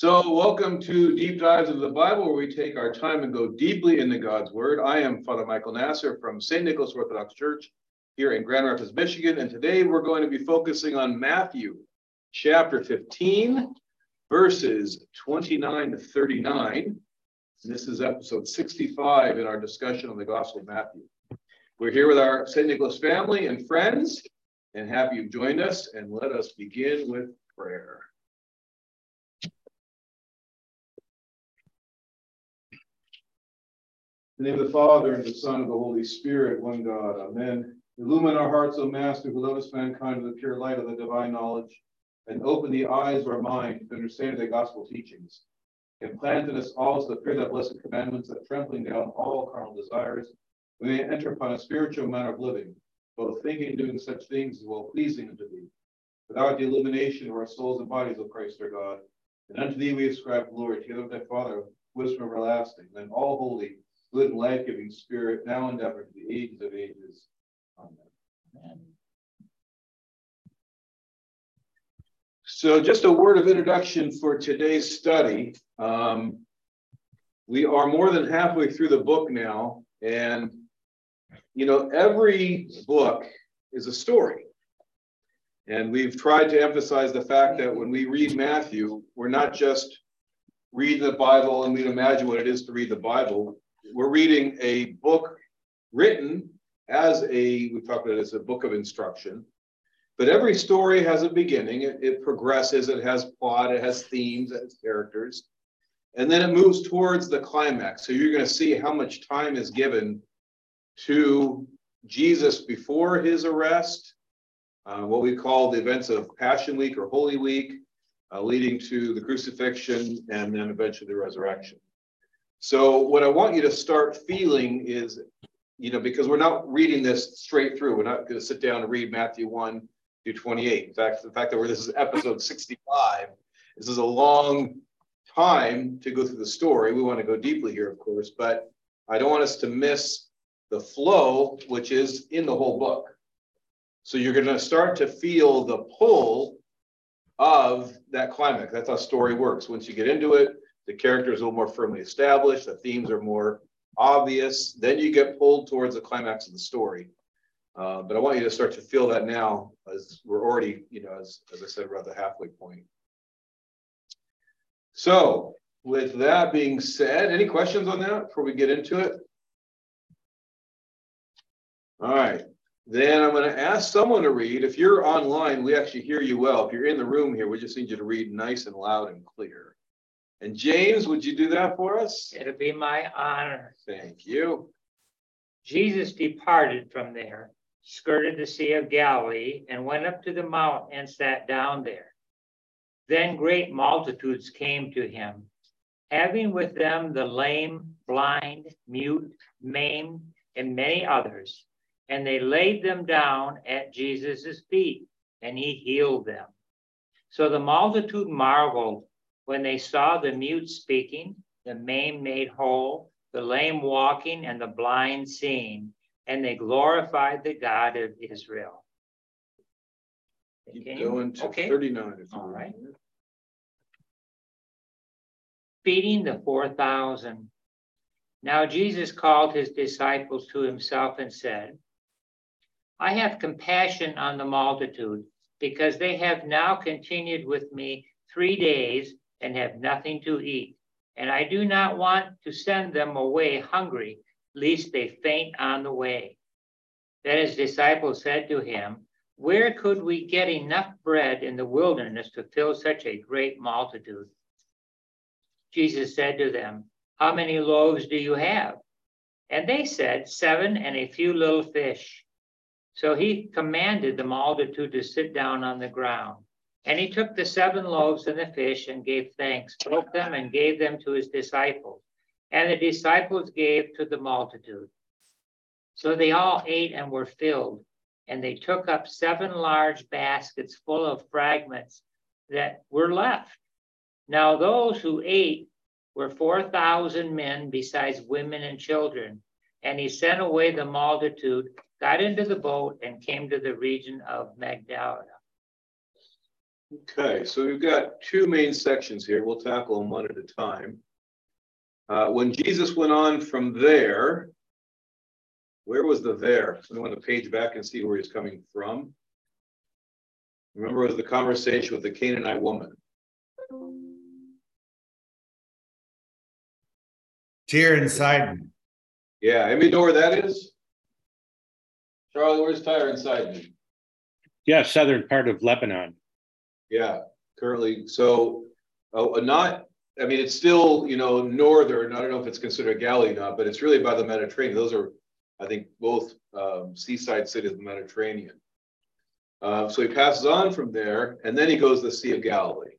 So, welcome to Deep Dives of the Bible, where we take our time and go deeply into God's Word. I am Father Michael Nasser from St. Nicholas Orthodox Church here in Grand Rapids, Michigan. And today we're going to be focusing on Matthew chapter 15, verses 29 to 39. This is episode 65 in our discussion on the Gospel of Matthew. We're here with our St. Nicholas family and friends, and happy you've joined us. And let us begin with prayer. The name of the Father, and the Son, and the Holy Spirit, one God. Amen. Illumine our hearts, O Master, who lovest mankind with the pure light of the divine knowledge, and open the eyes of our mind to understand the gospel teachings. Implant in us also the fear that blessed commandments that trampling down all carnal desires, we may enter upon a spiritual manner of living, both thinking and doing such things as well pleasing unto thee. Without the illumination of our souls and bodies, O Christ our God, and unto thee we ascribe glory, together with thy Father, wisdom everlasting, and all holy good life-giving spirit, now and ever to the ages of ages. Amen. So just a word of introduction for today's study. Um, we are more than halfway through the book now, and you know, every book is a story. And we've tried to emphasize the fact that when we read Matthew, we're not just reading the Bible and we imagine what it is to read the Bible we're reading a book written as a, we talk about it as a book of instruction. But every story has a beginning. It, it, progresses, it has plot, it has themes, it has characters. And then it moves towards the climax. So you're going to see how much time is given to Jesus before his arrest, uh, what we call the events of Passion Week or Holy Week, uh, leading to the crucifixion and then eventually the resurrection. So what I want you to start feeling is, you know, because we're not reading this straight through. We're not going to sit down and read Matthew 1 through 28. In fact, the fact that we're this is episode 65, this is a long time to go through the story. We want to go deeply here, of course, but I don't want us to miss the flow, which is in the whole book. So you're going to start to feel the pull of that climax. That's how story works. Once you get into it, the character is a little more firmly established, the themes are more obvious, then you get pulled towards the climax of the story. Uh, but I want you to start to feel that now as we're already, you know, as, as I said, around the halfway point. So with that being said, any questions on that before we get into it? All right, then I'm going to ask someone to read. If you're online, we actually hear you well. If you're in the room here, we just need you to read nice and loud and clear. And James, would you do that for us? It'll be my honor. Thank you. Jesus departed from there, skirted the Sea of Galilee, and went up to the mount and sat down there. Then great multitudes came to him, having with them the lame, blind, mute, maimed, and many others. And they laid them down at Jesus' feet, and he healed them. So the multitude marveled when they saw the mute speaking, the maimed made whole, the lame walking, and the blind seeing, and they glorified the God of Israel. Going to okay. 39. All right. Feeding the 4,000. Now Jesus called his disciples to himself and said, I have compassion on the multitude because they have now continued with me three days and have nothing to eat. And I do not want to send them away hungry, lest they faint on the way. Then his disciples said to him, Where could we get enough bread in the wilderness to fill such a great multitude? Jesus said to them, How many loaves do you have? And they said, Seven and a few little fish. So he commanded the multitude to sit down on the ground. And he took the seven loaves and the fish and gave thanks, broke them and gave them to his disciples. And the disciples gave to the multitude. So they all ate and were filled. And they took up seven large baskets full of fragments that were left. Now those who ate were 4,000 men, besides women and children. And he sent away the multitude, got into the boat, and came to the region of Magdala. Okay, so we've got two main sections here. We'll tackle them one at a time. Uh, when Jesus went on from there, where was the there? So I want to page back and see where he's coming from. Remember, it was the conversation with the Canaanite woman. Tyre and Sidon. Yeah, anybody know where that is? Charlie, where's Tyre and Sidon? Yeah, southern part of Lebanon. Yeah, currently. So, uh, not, I mean, it's still, you know, northern. I don't know if it's considered Galilee or not, but it's really by the Mediterranean. Those are, I think, both um, seaside cities of the Mediterranean. Uh, so he passes on from there, and then he goes to the Sea of Galilee.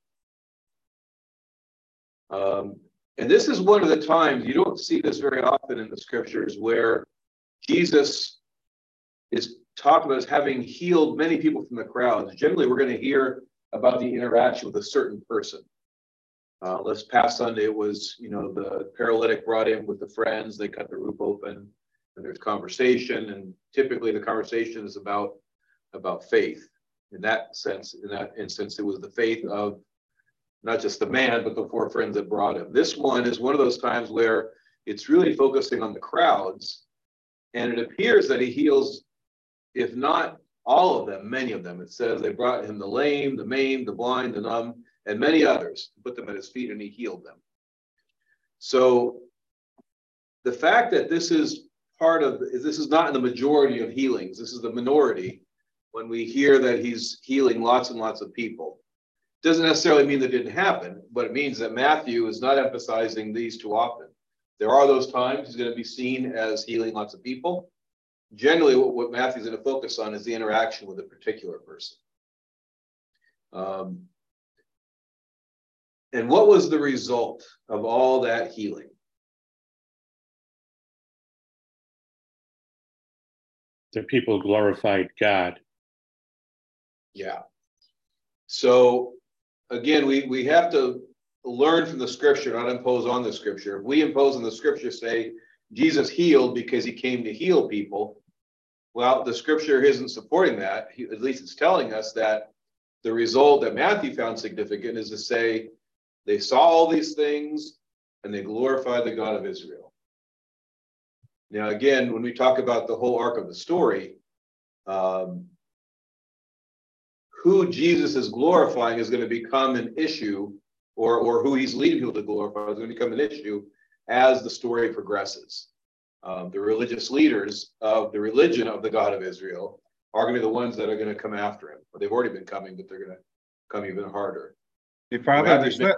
Um, and this is one of the times you don't see this very often in the scriptures where Jesus is talked about as having healed many people from the crowds. Generally, we're going to hear about the interaction with a certain person. Uh, this past Sunday, it was, you know, the paralytic brought in with the friends, they cut the roof open, and there's conversation. And typically the conversation is about about faith. In that sense, in that instance, it was the faith of not just the man, but the four friends that brought him. This one is one of those times where it's really focusing on the crowds, and it appears that he heals, if not all of them, many of them. It says they brought him the lame, the maimed, the blind, the numb, and many others, put them at his feet, and he healed them. So the fact that this is part of this is not in the majority of healings, this is the minority when we hear that he's healing lots and lots of people. Doesn't necessarily mean that didn't happen, but it means that Matthew is not emphasizing these too often. There are those times he's going to be seen as healing lots of people. Generally, what, what Matthew's going to focus on is the interaction with a particular person. Um, and what was the result of all that healing? The people glorified God. Yeah. So again, we, we have to learn from the scripture, not impose on the scripture. If we impose on the scripture, say Jesus healed because he came to heal people, well, the scripture isn't supporting that. He, at least it's telling us that the result that Matthew found significant is to say they saw all these things and they glorified the God of Israel. Now, again, when we talk about the whole arc of the story, um, who Jesus is glorifying is going to become an issue, or, or who he's leading people to glorify is going to become an issue as the story progresses. Um, the religious leaders of the religion of the God of Israel are going to be the ones that are going to come after him. Well, they've already been coming, but they're going to come even harder. Hey, Father, they said,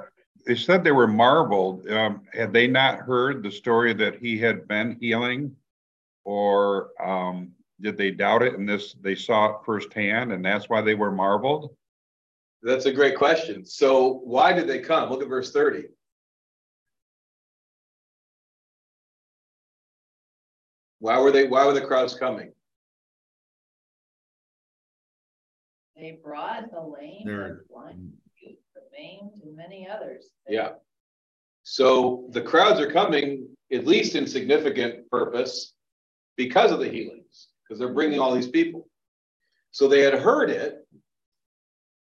they said they were marveled. Um, had they not heard the story that he had been healing, or um, did they doubt it and this they saw it firsthand and that's why they were marveled? That's a great question. So why did they come? Look at verse 30. Why were they why were the crowds coming? They brought the lame, the blind, the maimed, and many others. Yeah. So the crowds are coming, at least in significant purpose, because of the healings because they're bringing all these people. So they had heard it,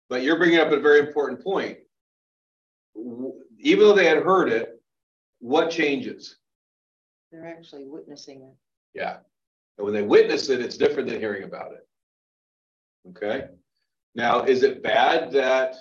but you're bringing up a very important point. Even though they had heard it, what changes? They're actually witnessing it. Yeah. And when they witness it, it's different than hearing about it. Okay. Now, is it bad that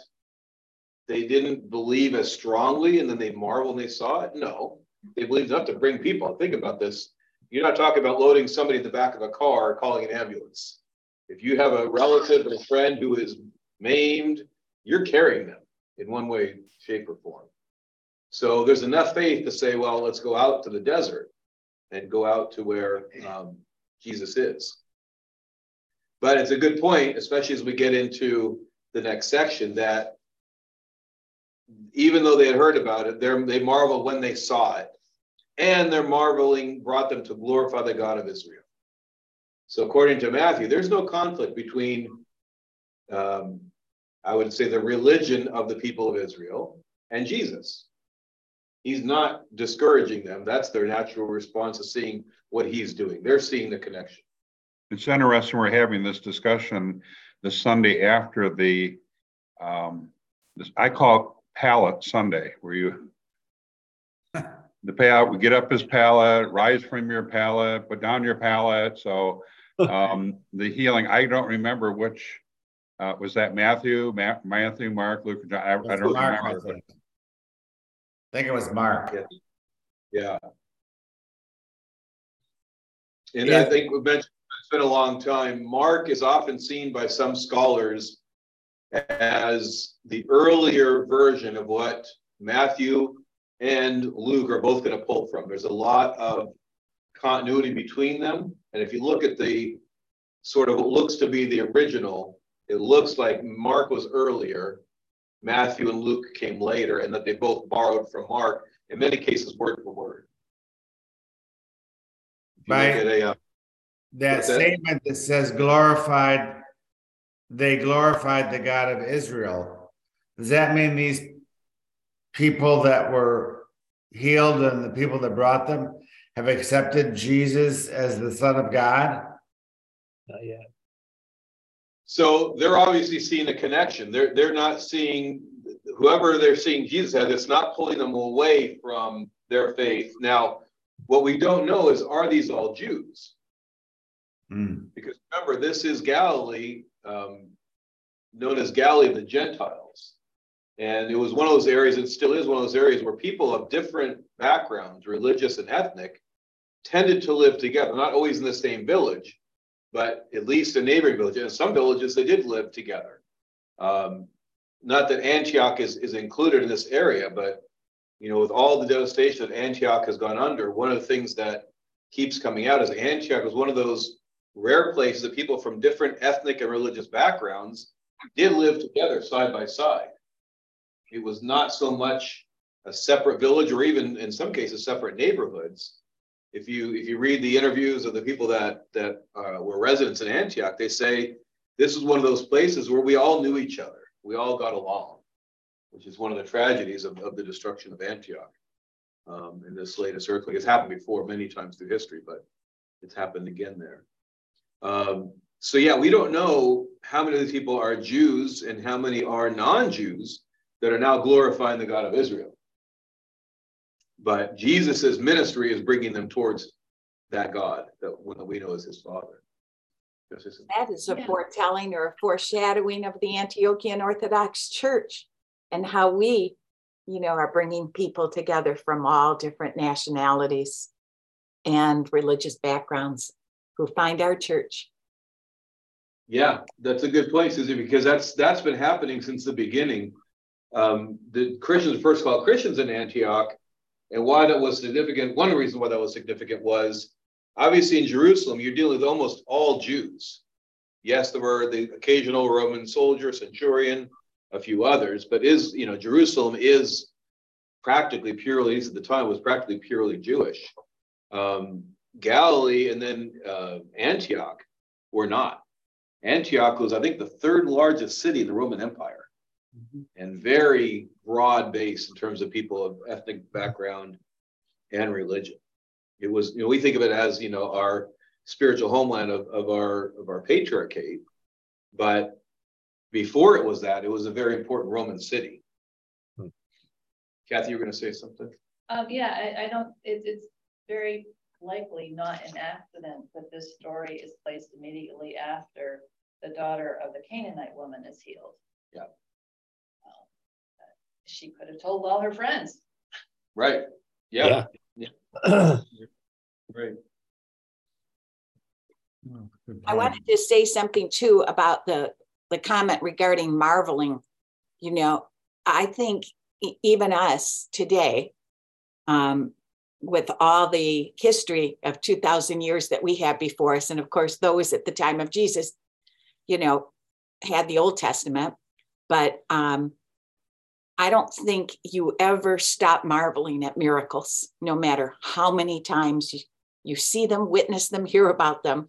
they didn't believe as strongly and then they marveled and they saw it? No. They believed enough to bring people. Think about this. You're not talking about loading somebody in the back of a car calling an ambulance. If you have a relative or a friend who is maimed, you're carrying them in one way, shape, or form. So there's enough faith to say, well, let's go out to the desert and go out to where um, Jesus is. But it's a good point, especially as we get into the next section, that even though they had heard about it, they marvel when they saw it and their marveling brought them to glorify the God of Israel. So, according to Matthew, there's no conflict between, um, I would say, the religion of the people of Israel and Jesus. He's not discouraging them. That's their natural response to seeing what he's doing. They're seeing the connection. It's interesting we're having this discussion the Sunday after the um, this, I call it pallet Sunday, where you the pallet, we get up his pallet, rise from your pallet, put down your pallet. So um, the healing, I don't remember which uh, was that Matthew, Ma- Matthew, Mark, Luke, John. I, I don't Mark, remember. I think. I think it was Mark. Yeah. yeah. And I think we mentioned, it's been a long time. Mark is often seen by some scholars as the earlier version of what Matthew and Luke are both going to pull from. There's a lot of continuity between them. And if you look at the sort of what looks to be the original, it looks like Mark was earlier, Matthew and Luke came later, and that they both borrowed from Mark, in many cases, word for word. If you look Right. at a, uh, That What's that? statement that says glorified, they glorified the God of Israel. Does that mean these people that were healed and the people that brought them have accepted Jesus as the Son of God? Not yet. So they're obviously seeing a connection. They're they're not seeing whoever they're seeing Jesus as. It's not pulling them away from their faith. Now, what we don't know is are these all Jews? Hmm. Because remember, this is Galilee, um, known as Galilee of the Gentiles, and it was one of those areas. It still is one of those areas where people of different backgrounds, religious and ethnic, tended to live together. Not always in the same village, but at least in neighboring villages. In some villages, they did live together. Um, not that Antioch is, is included in this area, but you know, with all the devastation that Antioch has gone under, one of the things that keeps coming out is Antioch was one of those rare places that people from different ethnic and religious backgrounds did live together side by side. It was not so much a separate village or even in some cases separate neighborhoods if you if you read the interviews of the people that that uh, were residents in Antioch, they say this is one of those places where we all knew each other, we all got along, which is one of the tragedies of, of the destruction of Antioch um, in this latest earthquake. It's happened before many times through history, but it's happened again there. Um, so yeah, we don't know how many of these people are Jews and how many are non-Jews that are now glorifying the God of Israel but Jesus's ministry is bringing them towards that God that we know as his father. That is a Yeah. foretelling or a foreshadowing of the Antiochian Orthodox Church and how we, you know, are bringing people together from all different nationalities and religious backgrounds who find our church. Yeah, that's a good place, is it? Because that's that's been happening since the beginning. Um, the Christians first called Christians in Antioch, and why that was significant. One reason why that was significant was obviously in Jerusalem, you're dealing with almost all Jews. Yes, there were the occasional Roman soldier, centurion, a few others, but is you know Jerusalem is practically purely, at the time, was practically purely Jewish. Um, Galilee and then uh, Antioch were not. Antioch was, I think, the third largest city in the Roman Empire and very broad base in terms of people of ethnic background and religion. It was, you know, we think of it as, you know, our spiritual homeland of, of our of our patriarchate, but before it was that, it was a very important Roman city. Hmm. Kathy, you were going to say something? Um, yeah, I, I don't, it, it's very likely not an accident that this story is placed immediately after the daughter of the Canaanite woman is healed. Yeah. She could have told all her friends. Right. Yeah. Yeah. Right. I wanted to say something too about the, the comment regarding marveling. You know, I think even us today, um, with all the history of 2000 years that we have before us, and of course, those at the time of Jesus, you know, had the Old Testament, but um, I don't think you ever stop marveling at miracles, no matter how many times you, you see them, witness them, hear about them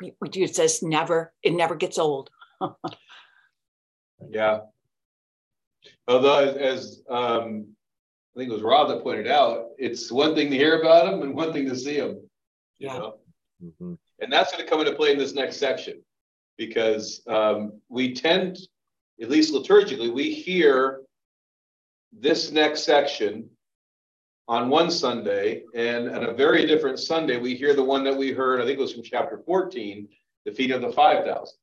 we, we just never it never gets old Yeah. Although, as, as um, I think it was Rob that pointed out, it's one thing to hear about them and one thing to see them. You Yeah. know, Mhm. and that's going to come into play in this next section because um, we tend, at least liturgically, we hear this next section on one Sunday, and on a very different Sunday, we hear the one that we heard, I think it was from chapter 14, the feeding of the 5,000.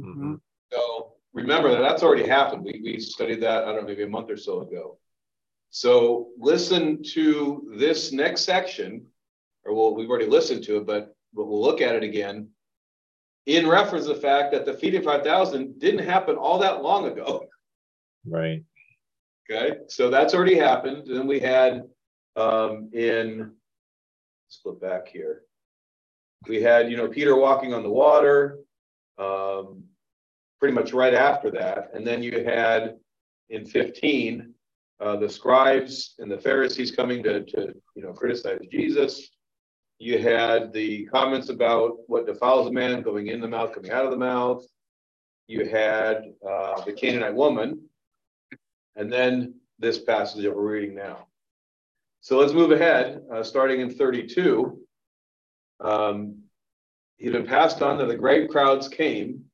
Mhm. So remember that that's already happened. We, we studied that, I don't know, maybe a month or so ago. So listen to this next section, or well, we've already listened to it, but but we'll look at it again in reference to the fact that the feeding 5,000 didn't happen all that long ago. Right. Okay, so that's already happened. And then we had um, in, let's flip back here. We had, you know, Peter walking on the water, um, pretty much right after that. And then you had in 15, uh, the scribes and the Pharisees coming to, to, you know, criticize Jesus. You had the comments about what defiles a man going in the mouth, coming out of the mouth. You had uh, the Canaanite woman, and then this passage that we're reading now. So let's move ahead, uh, starting in 32. Um, he'd been passed on, and the great crowds came.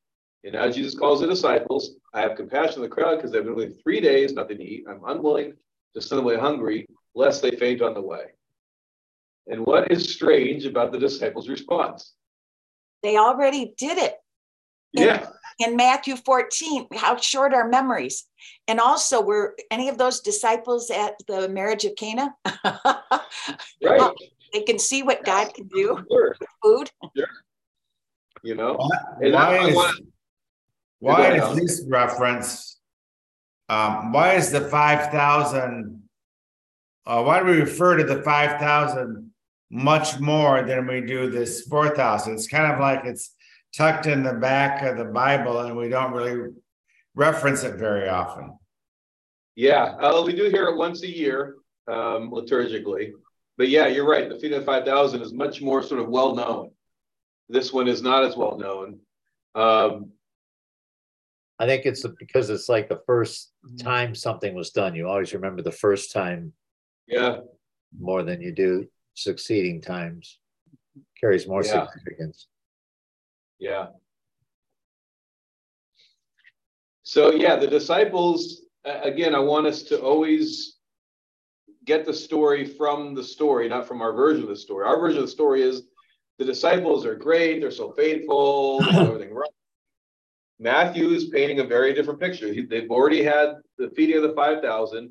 And now Jesus calls the disciples. I have compassion on the crowd because they've been only three days, nothing to eat. I'm unwilling to send them away hungry, lest they faint on the way. And what is strange about the disciples' response? They already did it Yeah, in Matthew 14. How short our memories. And also, were any of those disciples at the marriage of Cana? right. they can see what God can do Sure. with food. You know, Why, And I- I why is, wanna- why is this reference? Um, why is the five thousand? Uh, why do we refer to the five thousand much more than we do this four thousand? It's kind of like it's tucked in the back of the Bible and we don't really reference it very often. yeah, uh, we do hear it once a year um, liturgically. But yeah, you're right. The feeding of 5,000 is much more sort of well known. This one is not as well known. Um, I think it's because it's like the first Mm-hmm. time something was done. You always remember the first time yeah, more than you do succeeding times. Carries more Yeah. significance. yeah. So yeah, the disciples, again, I want us to always get the story from the story, not from our version of the story. Our version of the story is the disciples are great, they're so faithful, they everything right. Matthew is painting a very different picture. He- They've already had the feeding of the 5,000,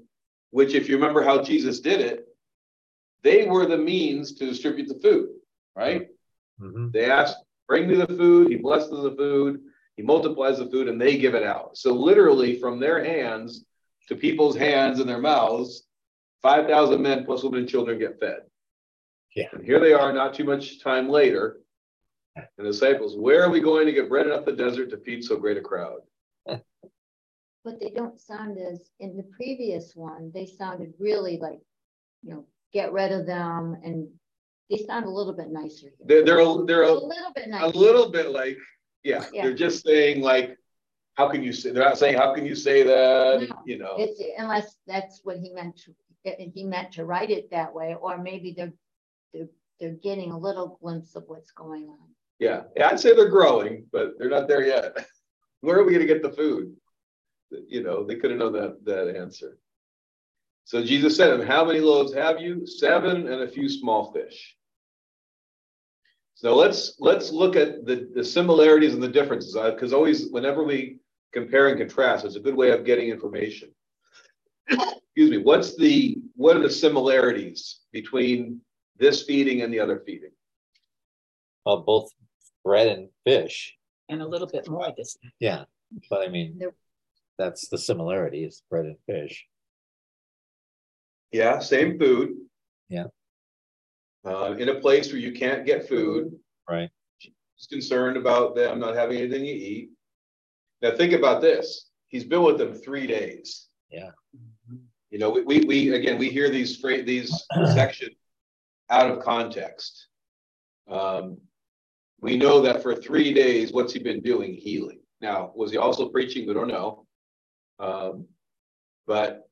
which, if you remember how Jesus did it, they were the means to distribute the food, right? Mhm. They asked, bring me the food. He blesses the food. He multiplies the food and they give it out. So, literally, from their hands to people's hands and their mouths, 5,000 men plus women and children get fed. Yeah. And here they are, not too much time later. And the disciples, where are we going to get bread enough the desert to feed so great a crowd? But they don't sound as, in the previous one, they sounded really like, you know, get rid of them and they sound a little bit nicer. here. They're, they're, a, they're A a, little bit nicer. a little bit like, yeah, Yeah. they're just saying, like, how can you say, they're not saying, how can you say that? No. You know, It's unless that's what he meant, to he meant to write it that way, or maybe they're, they're, they're getting a little glimpse of what's going on. Yeah, yeah, I'd say they're growing, but they're not there yet. Where are we gonna get the food? You know, they could have known that, that answer. So Jesus said to them, how many loaves have you? Seven and a few small fish. So let's, let's look at the, the similarities and the differences, uh, because always, whenever we compare and contrast, it's a good way of getting information. Excuse me, what's the, what are the similarities between this feeding and the other feeding? Well, both bread and fish. And a little bit more this. Yeah, but I mean, They're- that's the similarity is bread and fish. Yeah, same food. Yeah. Uh, in a place where you can't get food. Right. He's concerned about them not having anything to eat. Now think about this. He's been with them three days. Yeah. You know, we, we, we again, we hear these phrase, these sections out of context. Um, we know that for three days, what's he been doing? Healing. Now, was he also preaching? We don't know. Um, but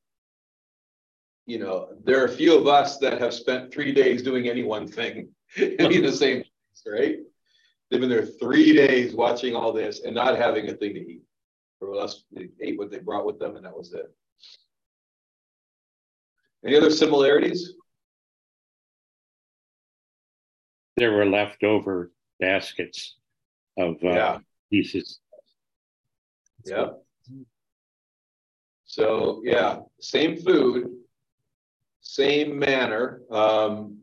you know, there are a few of us that have spent three days doing any one thing in the same place, right? They've been there three days watching all this and not having a thing to eat. Or else they ate what they brought with them and that was it. Any other similarities? There were leftover baskets of uh, Yeah. pieces. Yeah. So, yeah, same food, same manner. Um,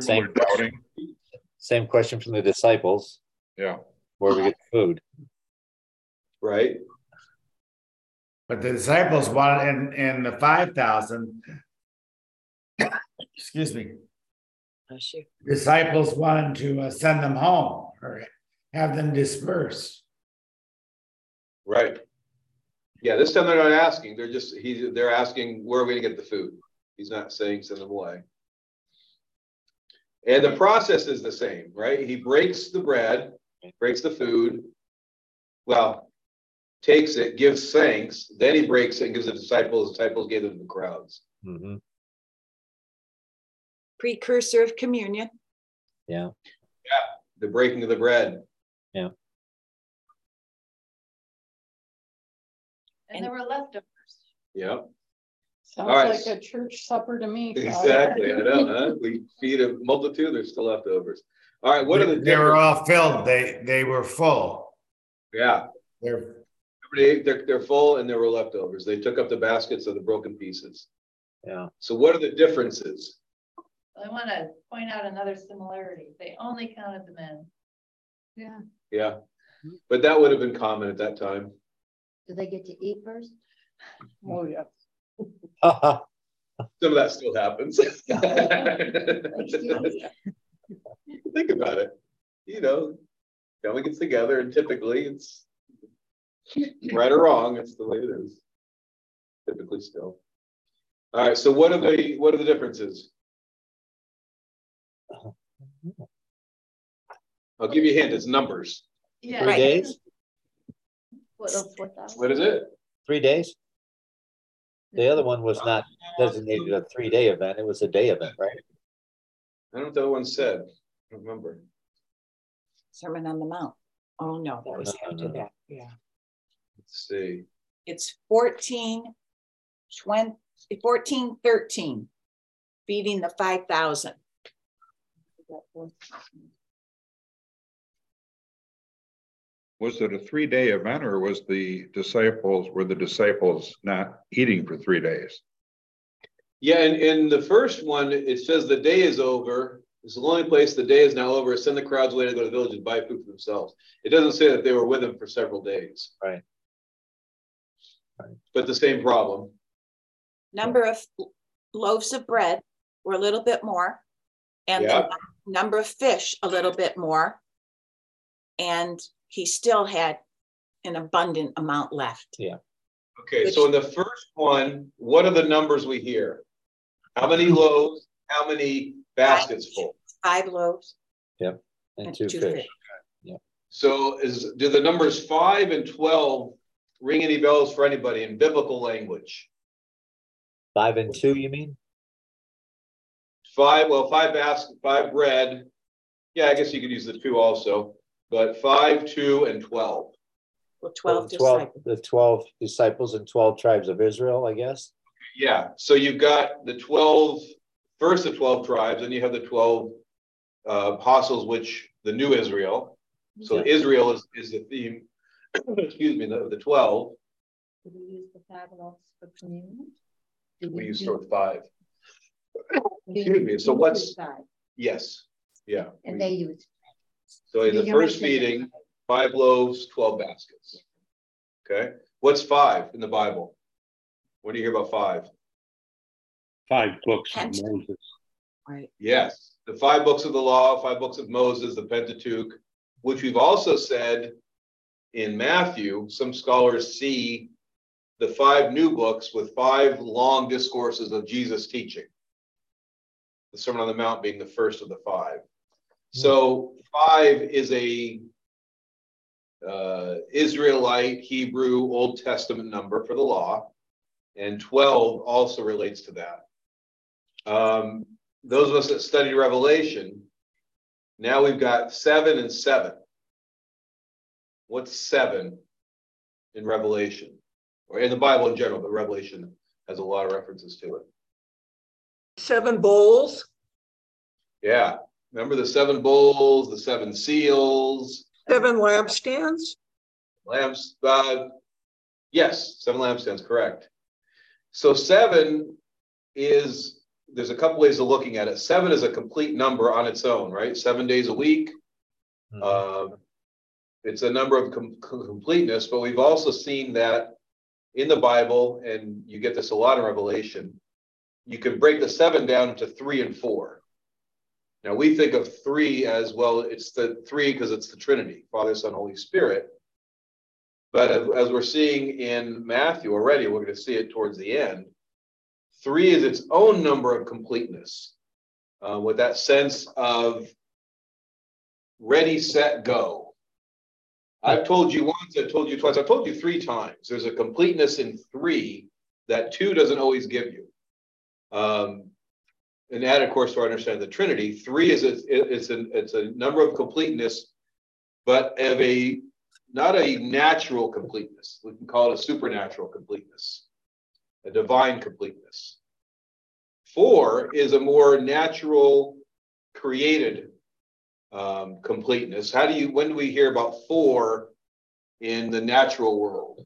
Same. doubting, Same question from the disciples, yeah. where we get the food. right? But the disciples wanted in, in the five thousand. Excuse me, Bless you. disciples wanted to uh, send them home or have them disperse. Right. Yeah, this time they're not asking, they're just, he's, they're asking, where are we gonna get the food? He's not saying send them away. And the process is the same, right? He breaks the bread, breaks the food. Well, takes it, gives thanks, then he breaks it and gives the disciples, The disciples gave it to the crowds. Mm-hmm. Precursor of communion. Yeah, Yeah. The breaking of the bread. And there were leftovers. Yeah, Sounds All right. like a church supper to me. Father. exactly. I know, huh? We feed a multitude, there's still leftovers. All right, what are the? They were all filled, they, they were full. Yeah, They're, They, they're, they're full and there were leftovers. They took up the baskets of the broken pieces. yeah. So what are the differences? I want to point out another similarity. They only counted the men. Yeah. Yeah, but that would have been common at that time. Do they get to eat first? Oh, yeah. Some of that still happens. Think about it. You know, family gets together and typically it's right or wrong, it's the way it is. Typically still. All right, so what are the, what are the differences? I'll give you a hint, it's numbers. Yeah. Three days, what, What is it? Three days? The other one was not oh. designated a three-day event. It was a day event, right? I don't know what the other one said. I don't remember. Sermon on the Mount. Oh, no, that was after that. Yeah. Let's see. It's 14, 20, 14, 13, feeding the 5,000. Was it a three-day event or was the disciples, were the disciples not eating for three days? Yeah, and in the first one, it says the day is over. It's the only place the day is now over. Send the crowds away to go to the village and buy food for themselves. It doesn't say that they were with him for several days. Right. Right. But the same problem. Number of loaves of bread were a little bit more. And Yeah. the number of fish a little bit more. And he still had an abundant amount left. Yeah. Okay, so in the first one, what are the numbers we hear? How many loaves? How many baskets full? Five loaves And and two two fish. fish. So is, do the numbers five and 12 ring any bells for anybody in biblical language? Five and two, you mean? Five, well, five baskets, five bread. Yeah, I guess you could use the two also, but five, two, and twelve. Well, twelve Twelve, disciples. the twelve disciples and twelve tribes of Israel, I guess. Yeah, so you've got the 12, first the twelve tribes, and you have the twelve uh, apostles, which the new Israel. So Yeah. Israel is, is the theme, excuse me, the, the twelve. Do we use the five loaves for communion? We use do- sort of five. excuse me, so what's- use five, Yes, yeah. And they use. So in the first mentioned it. feeding, five loaves, twelve baskets. Okay, what's five in the Bible? What do you hear about five? Five books of Moses. Right. Yes, the five books of the law, five books of Moses, the Pentateuch, which we've also said in Matthew, some scholars see the five new books with five long discourses of Jesus teaching. The Sermon on the Mount being the first of the five. So five is a uh, Israelite, Hebrew, Old Testament number for the law, and 12 also relates to that. Um, those of us that study Revelation, now we've got seven and seven. What's seven in Revelation, or in the Bible in general, but Revelation has a lot of references to it. Seven bowls, Yeah, remember the seven bowls, the seven seals, seven lampstands. lamps, uh, yes, seven lampstands, correct. So seven is, there's a couple ways of looking at it. Seven is a complete number on its own, right? Seven days a week. Mhm. Um, it's a number of com- com- completeness, but we've also seen that in the Bible, and you get this a lot in Revelation. You can break the seven down into three and four. Now we think of three as well, it's the three because it's the Trinity, Father, Son, Holy Spirit. But as, we're seeing in Matthew already, we're going to see it towards the end. Three is its own number of completeness, uh, with that sense of ready, set, go. I've told you once, I've told you twice, I've told you three times. There's a completeness in three that two doesn't always give you. Um, and that, of course, to our understand the Trinity, three is a, it's a it's a number of completeness, but of a not a natural completeness. We can call it a supernatural completeness, a divine completeness. Four is a more natural, created um, completeness. How do you, when do we hear about four in the natural world?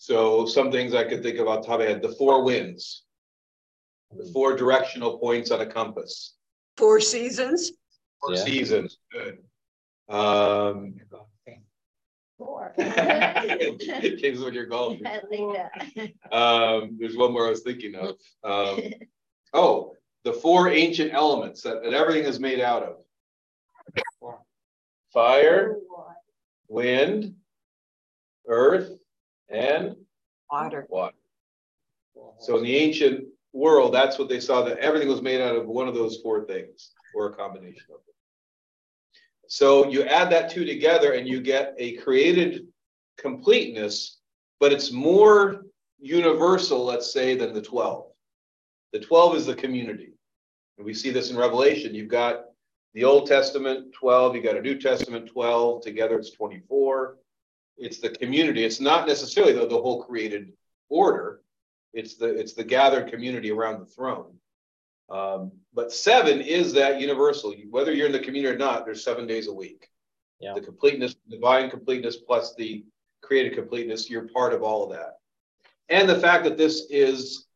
So some things I could think of off the top of my head, the four winds, the four directional points on a compass, Four seasons, four Yeah. seasons, good. Um, Four. James, when you're golfing. I think that. Um, there's one more I was thinking of. Um, oh, the four ancient elements that, that everything is made out of. Fire, wind, earth, and Water. water. So in the ancient world, that's what they saw, that everything was made out of one of those four things, or a combination of them. So you add that two together and you get a created completeness, but it's more universal, let's say, than the 12. The 12 is the community. And we see this in Revelation. You've got the Old Testament 12, you got a New Testament 12, together it's 24. It's the community. It's not necessarily the, the whole created order. It's the it's the gathered community around the throne. Um, but seven is that universal. Whether you're in the community or not, there's seven days a week. Yeah. The completeness, divine completeness plus the created completeness, you're part of all of that. And the fact that this is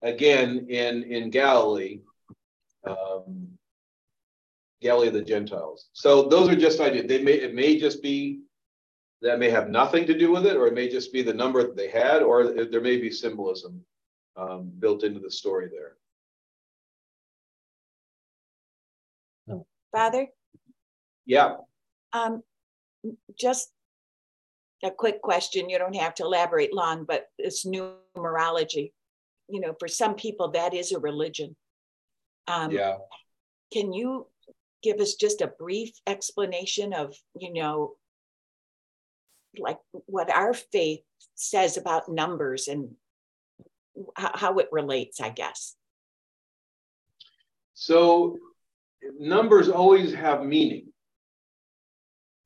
again in in Galilee, um, Galilee of the Gentiles. So those are just ideas. They may it may just be that may have nothing to do with it, or it may just be the number that they had, or there may be symbolism um, built into the story there. Father, Yeah. um, just a quick question. You don't have to elaborate long, but it's numerology. You know, for some people, that is a religion. Um, Yeah. Can you give us just a brief explanation of, you know, like what our faith says about numbers and how, it relates, I guess? So numbers always have meaning.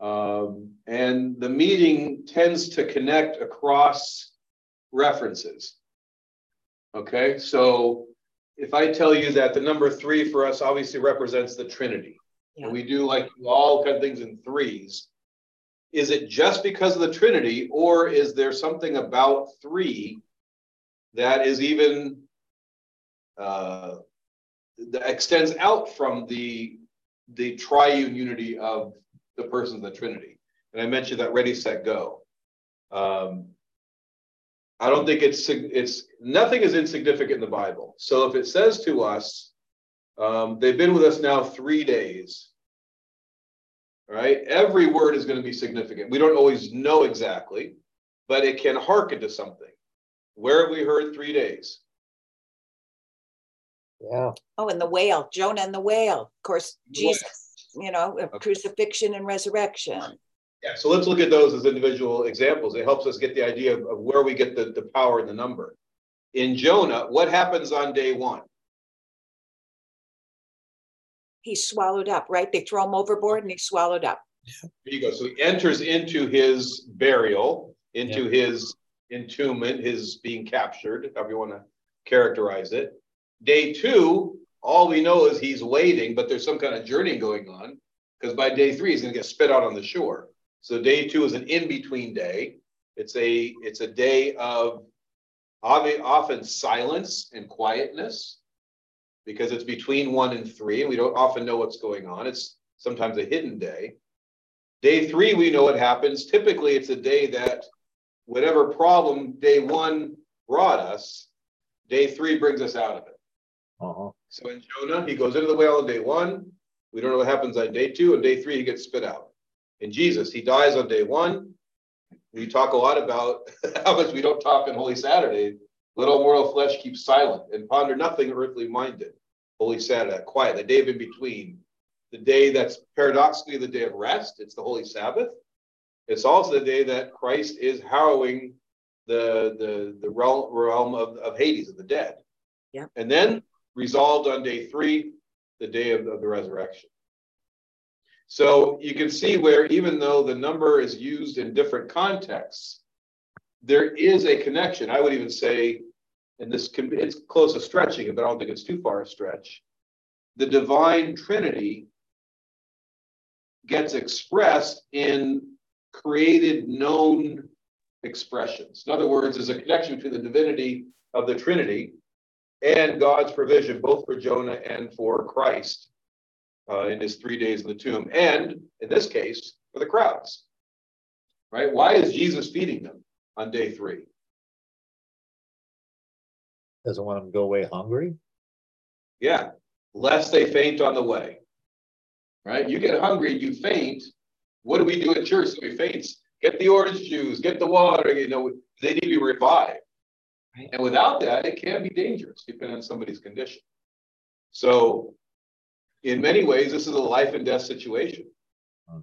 Um, and the meaning tends to connect across references. Okay, so if I tell you that the number three for us obviously represents the Trinity, Yeah. and we do like all kind of things in threes, is it just because of the Trinity, or is there something about three that is even uh, that extends out from the the triune unity of the persons of the Trinity. And I mentioned that ready, set, go. Um, I don't think it's it's nothing is insignificant in the Bible. So if it says to us, um, they've been with us now three days, right? Every word is going to be significant. We don't always know exactly, but it can hearken to something. Where have we heard three days? Yeah. Oh, and the whale, Jonah and the whale. Of course, The whale. Jesus, you know, Okay. crucifixion and resurrection. Yeah, so let's look at those as individual examples. It helps us get the idea of, of where we get the, the power and the number. In Jonah, what happens on day one? He's swallowed up, right? They throw him overboard and he's swallowed up. There you go. So he enters into his burial, into his entombment, his being captured, however you want to characterize it. Day two, all we know is he's waiting, but there's some kind of journey going on because by day three he's going to get spit out on the shore. So day two is an in-between day. It's a it's a day of often silence and quietness because it's between one and three, and we don't often know what's going on. It's sometimes a hidden day. Day three, we know what happens. Typically, it's a day that whatever problem day one brought us, day three brings us out of it. Uh-huh. So in Jonah, he goes into the whale on day one. We don't know what happens on day two. and day three, he gets spit out. In Jesus, he dies on day one. We talk a lot about how much we don't talk on Holy Saturday. Let all mortal flesh keep silent and ponder nothing earthly minded. Holy Saturday, quiet, the day of in between, the day that's paradoxically the day of rest. It's the Holy Sabbath. It's also the day that Christ is harrowing the, the, the realm, realm of, of Hades, of the dead. Yeah. And then resolved on day three, the day of, of the resurrection. So you can see where even though the number is used in different contexts, there is a connection. I would even say, and this can be, it's close to stretching it, but I don't think it's too far a stretch. The divine trinity gets expressed in created known expressions. In other words, there's a connection between the divinity of the Trinity and God's provision, both for Jonah and for Christ uh, in his three days in the tomb, and in this case, for the crowds. Right? Why is Jesus feeding them on day three? Doesn't want them to go away hungry. Yeah, lest they faint on the way. Right? You get hungry, you faint. What do we do at church? So we faint. Get the orange juice, get the water. You know, they need to be revived. And without that, it can be dangerous, depending on somebody's condition. So, in many ways, this is a life and death situation. Hmm.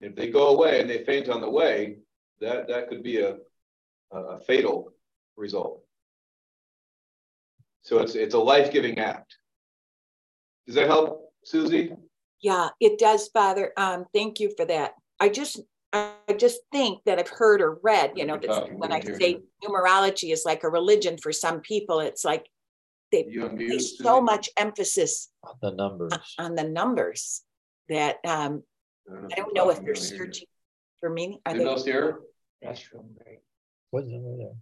If they go away and they faint on the way, that, that could be a, a fatal result. So it's it's a life-giving act. Does that help, Susie? Yeah, it does, Father. Um, thank you for that. I just I just think that I've heard or read, you know, that when I say numerology is like a religion for some people, it's like they place so much emphasis on the numbers on the numbers that um, I don't know if they're searching for meaning. Are they? else here? Restroom break. What's we're there?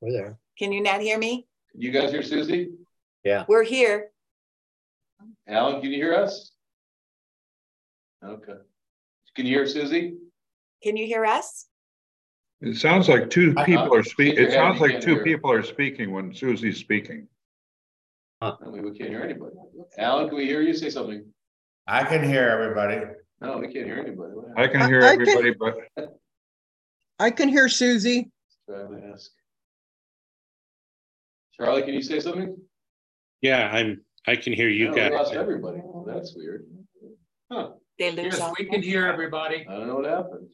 We're there. Can you not hear me? Can you guys hear Susie? Yeah. We're here. Alan, can you hear us? Okay. Can you hear Susie? Can you hear us? It sounds like two I- people are speaking. It sounds like two hear. people are speaking when Susie's speaking. I mean, we can't hear anybody. Alan, can we hear you say something? I can hear everybody. No, we can't hear anybody. I can hear I- I can- everybody, but I can hear Susie. Try to ask. Charlie, can you say something? Yeah, I'm, I can hear you No, we Lost guys. everybody. Oh, that's weird. Huh, They lose Yes, we can hear everybody. I don't know what happened.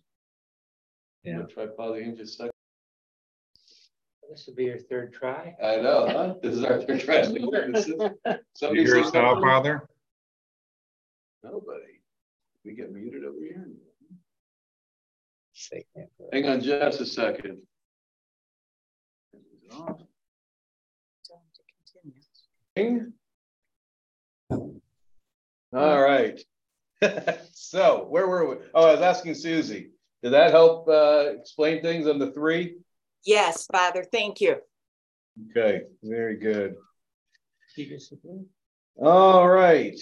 Yeah. I'm Try pausing in just a second. This will be your third try. I know, huh? This is our third try. This is- you hear us now. Father? Nobody. We get muted over here. They can't hear us. Hang on just a second. Ding. All right. So where were we? Oh, I was asking Susie. Did that help uh, explain things on the three? Yes, Father, thank you. Okay, very good. All right.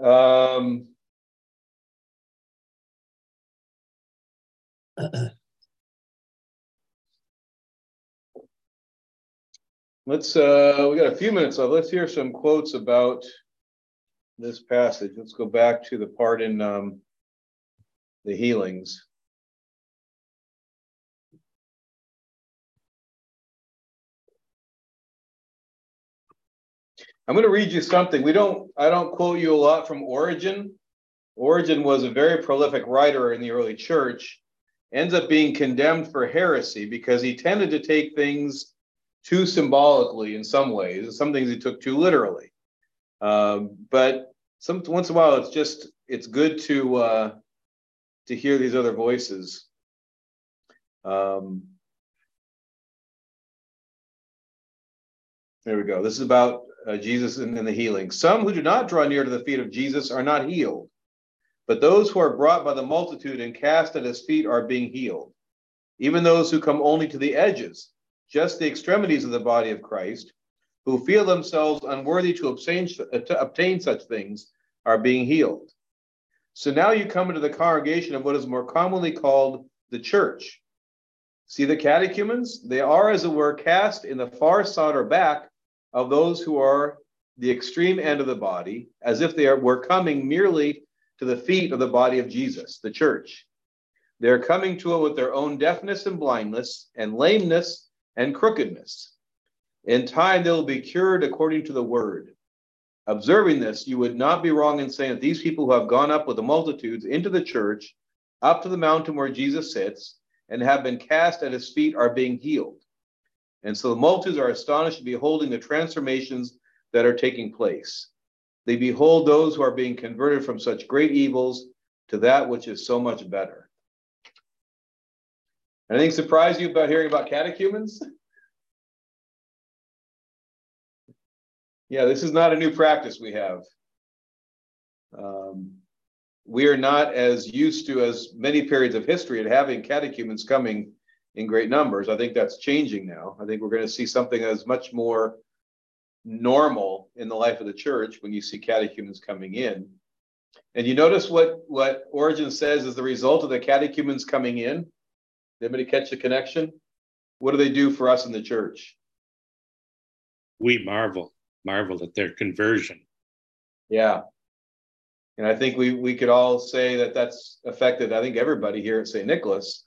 Um, let's, uh, we got a few minutes left. Let's hear some quotes about this passage. Let's go back to the part in um, the healings. I'm going to read you something. We don't, I don't quote you a lot from Origen. Origen was a very prolific writer in the early church, ends up being condemned for heresy because he tended to take things too symbolically in some ways, and some things he took too literally. Um, but some once in a while it's just it's good to uh, to hear these other voices. Um, there we go. This is about uh, Jesus and, and the healing. Some who do not draw near to the feet of Jesus are not healed, but those who are brought by the multitude and cast at his feet are being healed. Even those who come only to the edges, just the extremities of the body of Christ, who feel themselves unworthy to obtain, uh, to obtain such things, are being healed. So now you come into the congregation of what is more commonly called the church. See the catechumens? They are, as it were, cast in the far side or back of those who are the extreme end of the body, as if they are, were coming merely to the feet of the body of Jesus, the church. They're coming to it with their own deafness and blindness and lameness and crookedness. In time, they will be cured according to the word. Observing this, you would not be wrong in saying that these people who have gone up with the multitudes into the church, up to the mountain where Jesus sits, and have been cast at his feet are being healed. And so the multitudes are astonished at beholding the transformations that are taking place. They behold those who are being converted from such great evils to that which is so much better. Anything surprise you about hearing about catechumens? Yeah, this is not a new practice we have. Um, we are not as used to as many periods of history at having catechumens coming in great numbers. I think that's changing now. I think we're going to see something that's much more normal in the life of the church when you see catechumens coming in. And you notice what what Origen says is the result of the catechumens coming in. Anybody catch the connection? What do they do for us in the church? We marvel, marvel at their conversion. Yeah. And I think we we could all say that that's affected, I think, everybody here at St. Nicholas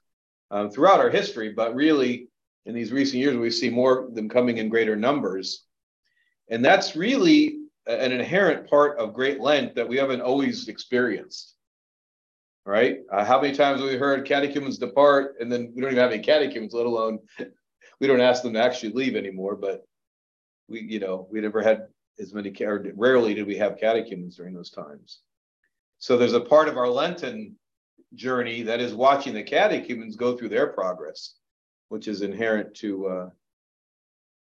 um, throughout our history, but really in these recent years, we see more of them coming in greater numbers. And that's really an inherent part of Great Lent that we haven't always experienced. Right? Uh, how many times have we heard catechumens depart and then we don't even have any catechumens, let alone we don't ask them to actually leave anymore. But we, you know, we never had as many, or rarely did we have catechumens during those times. So there's a part of our Lenten journey that is watching the catechumens go through their progress, which is inherent to uh,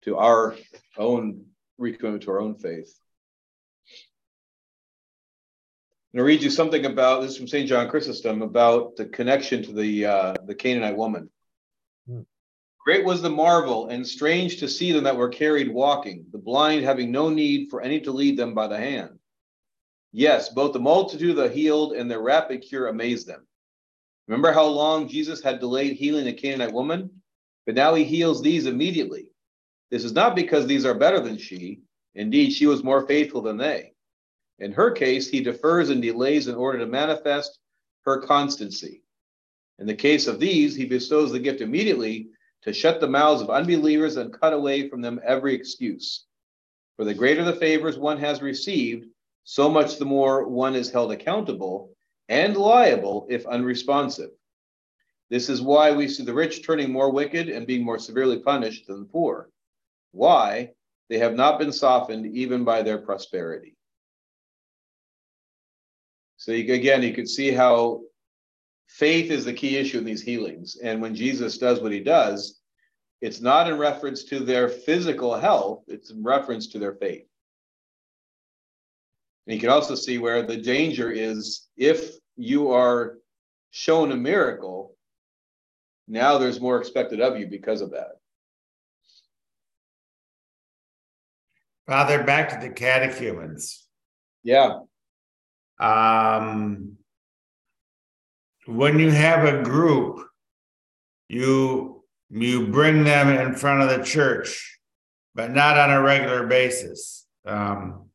to our own recommitment to our own faith. I'm going to read you something about this from St. John Chrysostom about the connection to the uh, the Canaanite woman. Hmm. Great was the marvel, and strange to see them that were carried walking, the blind having no need for any to lead them by the hand. Yes, both the multitude of the healed and their rapid cure amazed them. Remember how long Jesus had delayed healing the Canaanite woman? But now he heals these immediately. This is not because these are better than she. Indeed, she was more faithful than they. In her case, he defers and delays in order to manifest her constancy. In the case of these, he bestows the gift immediately to shut the mouths of unbelievers and cut away from them every excuse. For the greater the favors one has received, so much the more one is held accountable and liable if unresponsive. This is why we see the rich turning more wicked and being more severely punished than the poor. Why? They have not been softened even by their prosperity. So you, again, you could see how faith is the key issue in these healings. And when Jesus does what he does, it's not in reference to their physical health, it's in reference to their faith. And you can also see where the danger is if you are shown a miracle, now there's more expected of you because of that. Father, back to the catechumens. Yeah. Um, when you have a group, you you bring them in front of the church, but not on a regular basis. Um,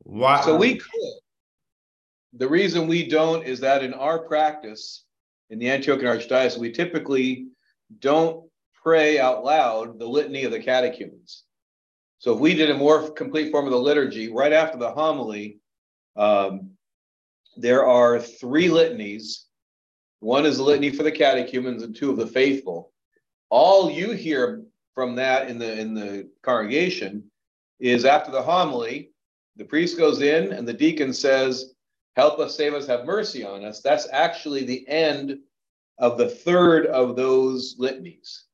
why? So we could. The reason we don't is that in our practice in the Antiochian Archdiocese, we typically don't pray out loud the litany of the catechumens. So if we did a more complete form of the liturgy, right after the homily, um, there are three litanies. One is the litany for the catechumens and two of the faithful. All you hear from that in the in the congregation is after the homily, the priest goes in and the deacon says, Help us, save us, have mercy on us. That's actually the end of the third of those litanies.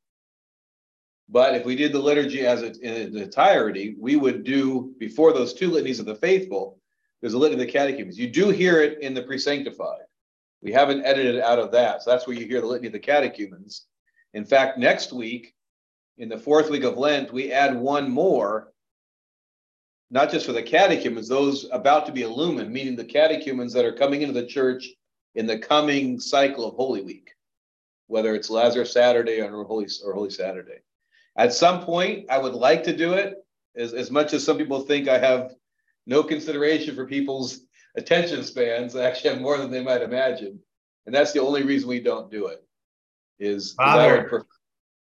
But if we did the liturgy as it in its entirety, we would do before those two litanies of the faithful, there's a litany of the catechumens. You do hear it in the pre-sanctified. We haven't edited it out of that. So that's where you hear the litany of the catechumens. In fact, next week, in the fourth week of Lent, we add one more, not just for the catechumens, those about to be illumined, meaning the catechumens that are coming into the church in the coming cycle of Holy Week, whether it's Lazarus Saturday or Holy or Holy Saturday. At some point, I would like to do it, as, as much as some people think I have no consideration for people's attention spans. Actually have more than they might imagine. And that's the only reason we don't do it. Is Father,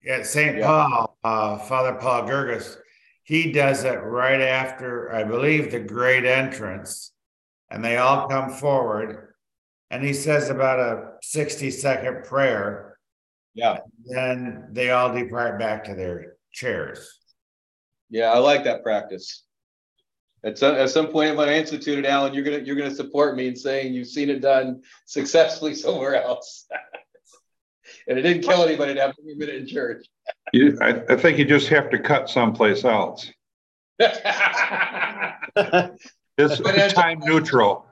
yeah, St. Yeah. Paul, uh, Father Paul Gerges, he does it right after, I believe, the great entrance, and they all come forward, and he says about a 60 second prayer yeah. Then they all depart back to their chairs. Yeah, I like that practice. At some, at some point when I instituted, Alan, you're gonna you're gonna support me in saying you've seen it done successfully somewhere else. and it didn't kill anybody to have a minute in church. You, I, I think you just have to cut someplace else. it's time neutral.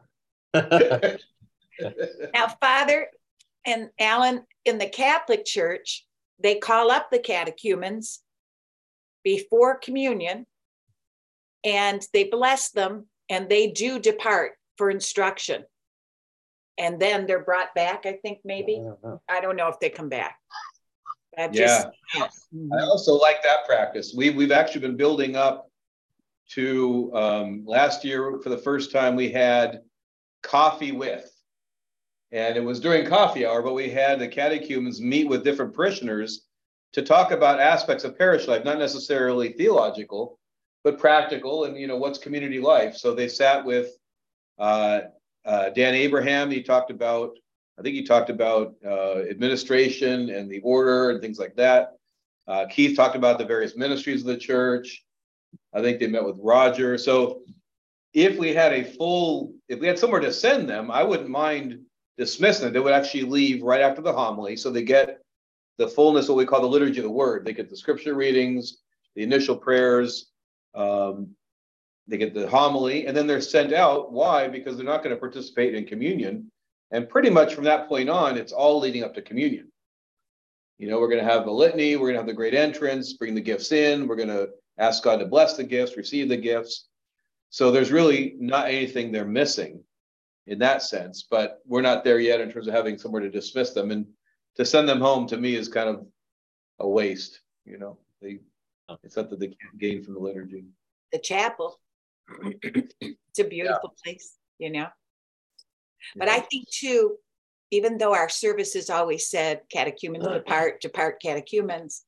now, Father and Alan, in the Catholic Church, they call up the catechumens before communion and they bless them and they do depart for instruction. And then they're brought back, I think, maybe. I don't know, I don't know if they come back. I've yeah. Just, I also like that practice. We, we've actually been building up to um, last year for the first time we had coffee with and it was during coffee hour, but we had the catechumens meet with different parishioners to talk about aspects of parish life, not necessarily theological, but practical and, you know, what's community life. So they sat with uh, uh, Dan Abraham. He talked about, I think he talked about uh, administration and the order and things like that. Uh, Keith talked about the various ministries of the church. I think they met with Roger. So if we had a full, if we had somewhere to send them, I wouldn't mind dismissing them, they would actually leave right after the homily. So they get the fullness, what we call the liturgy of the word. They get the scripture readings, the initial prayers, um, they get the homily, and then they're sent out. Why? Because they're not going to participate in communion. And pretty much from that point on, it's all leading up to communion. You know, we're going to have the litany, we're going to have the great entrance, bring the gifts in, we're going to ask God to bless the gifts, receive the gifts. So there's really not anything they're missing in that sense, but we're not there yet in terms of having somewhere to dismiss them. And to send them home to me is kind of a waste, you know. They it's something they can't gain from the liturgy. The chapel. it's a beautiful yeah. place, you know. But yeah. I think too, even though our services always said catechumens depart, depart catechumens,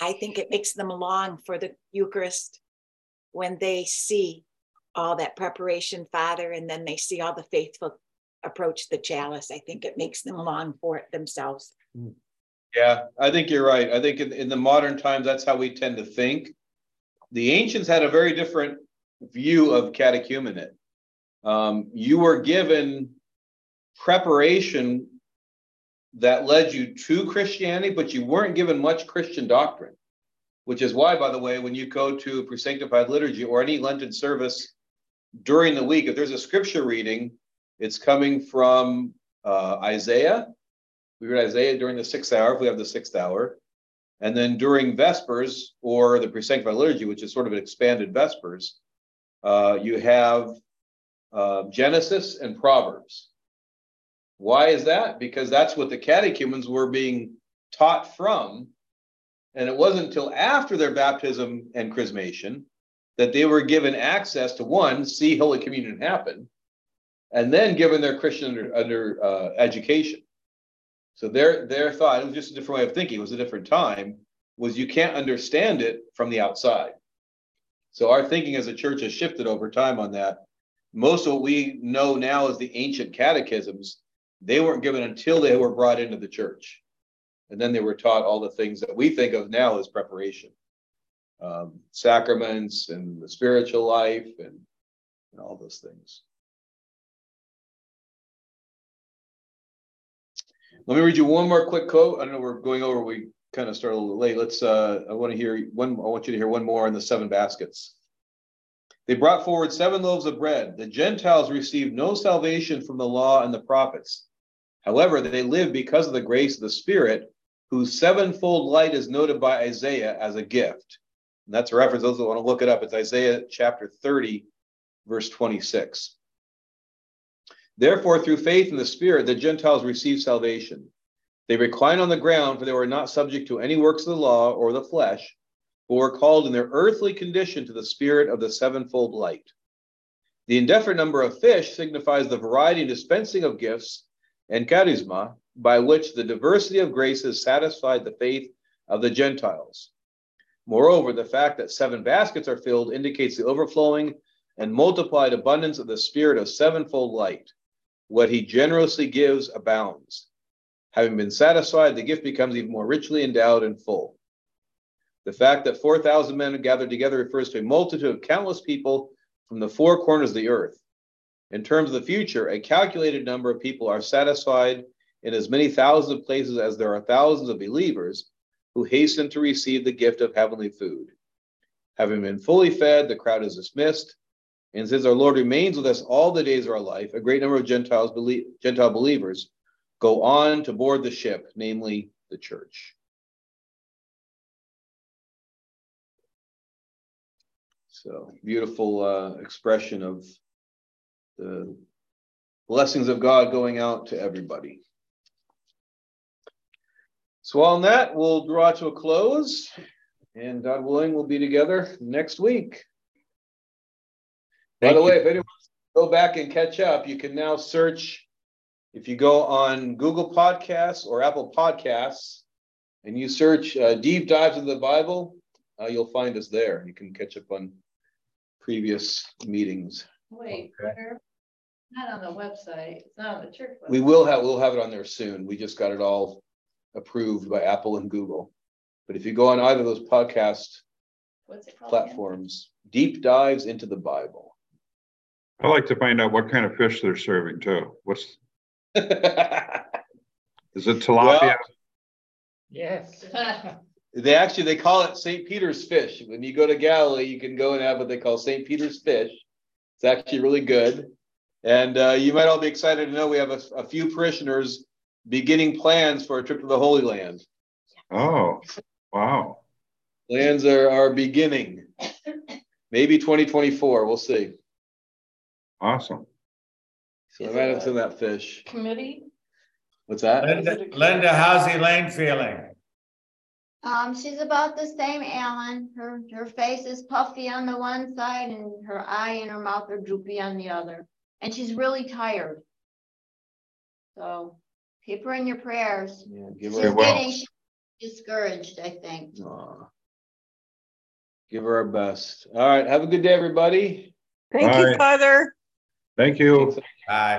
I think it makes them long for the Eucharist when they see all that preparation, Father, and then they see all the faithful approach the chalice. I think it makes them long for it themselves. Hmm. Yeah, I think you're right. I think in, in the modern times, that's how we tend to think. The ancients had a very different view of catechumenate. Um, you were given preparation that led you to Christianity, but you weren't given much Christian doctrine, which is why, by the way, when you go to a presanctified liturgy or any Lenten service during the week, if there's a scripture reading, it's coming from uh, Isaiah. We read Isaiah during the sixth hour, if we have the sixth hour. And then during Vespers or the Presanctified Liturgy, which is sort of an expanded Vespers, uh, you have uh, Genesis and Proverbs. Why is that? Because that's what the catechumens were being taught from. And it wasn't until after their baptism and chrismation that they were given access to one, see Holy Communion happen, and then given their Christian under, under uh, education. So their their thought, it was just a different way of thinking, it was a different time, was you can't understand it from the outside. So our thinking as a church has shifted over time on that. Most of what we know now is the ancient catechisms, they weren't given until they were brought into the church. And then they were taught all the things that we think of now as preparation um, sacraments and the spiritual life and and all those things. Let me read you one more quick quote. I don't know we're going over, we kind of started a little late. Let's, uh, I want to hear one, I want you to hear one more on the seven baskets. They brought forward seven loaves of bread. The Gentiles received no salvation from the law and the prophets. However, they live because of the grace of the Spirit, whose sevenfold light is noted by Isaiah as a gift. And that's a reference, those that want to look it up. It's Isaiah chapter 30, verse 26. Therefore, through faith in the Spirit, the Gentiles receive salvation. They recline on the ground, for they were not subject to any works of the law or the flesh, but were called in their earthly condition to the Spirit of the sevenfold light. The indefinite number of fish signifies the variety and dispensing of gifts and charisma by which the diversity of graces satisfied the faith of the Gentiles. Moreover, the fact that seven baskets are filled indicates the overflowing and multiplied abundance of the Spirit of sevenfold light. What he generously gives abounds. Having been satisfied, the gift becomes even more richly endowed and full. The fact that 4,000 men gathered together refers to a multitude of countless people from the four corners of the earth. In terms of the future, a calculated number of people are satisfied in as many thousands of places as there are thousands of believers who hasten to receive the gift of heavenly food. Having been fully fed, the crowd is dismissed. And since our Lord remains with us all the days of our life, a great number of Gentiles Gentile believers go on to board the ship, namely the church. So beautiful uh, expression of the blessings of God going out to everybody. So on that, we'll draw to a close, and God willing, we'll be together next week. By the you. way, if anyone wants to go back and catch up, you can now search. If you go on Google Podcasts or Apple Podcasts, and you search uh, "Deep Dives of the Bible," uh, you'll find us there. You can catch up on previous meetings. Wait, where? Not on the website, it's not on the church website. We will have we'll have it on there soon. We just got it all approved by Apple and Google. But if you go on either of those podcast What's it called again? platforms, deep dives into the Bible. I'd like to find out what kind of fish they're serving too. What's, is it tilapia? Yes. They actually they call it St. Peter's fish. When you go to Galilee, you can go and have what they call St. Peter's fish. It's actually really good. And uh, you might all be excited to know we have a, a few parishioners beginning plans for a trip to the Holy Land. Oh, wow. Plans are, are beginning. Maybe 2024. We'll see. Awesome. So I'm adding to that fish. Committee, What's that? Linda, Linda, how's Elaine feeling? Um, she's about the same, Alan. Her, her face is puffy on the one side and her eye and her mouth are droopy on the other. And she's really tired. So keep her in your prayers. Yeah, give She's her, Okay, well- getting discouraged, I think. Aw. give her our best. All right. Have a good day, everybody. Thank Bye. you, Father. Thank you. Bye.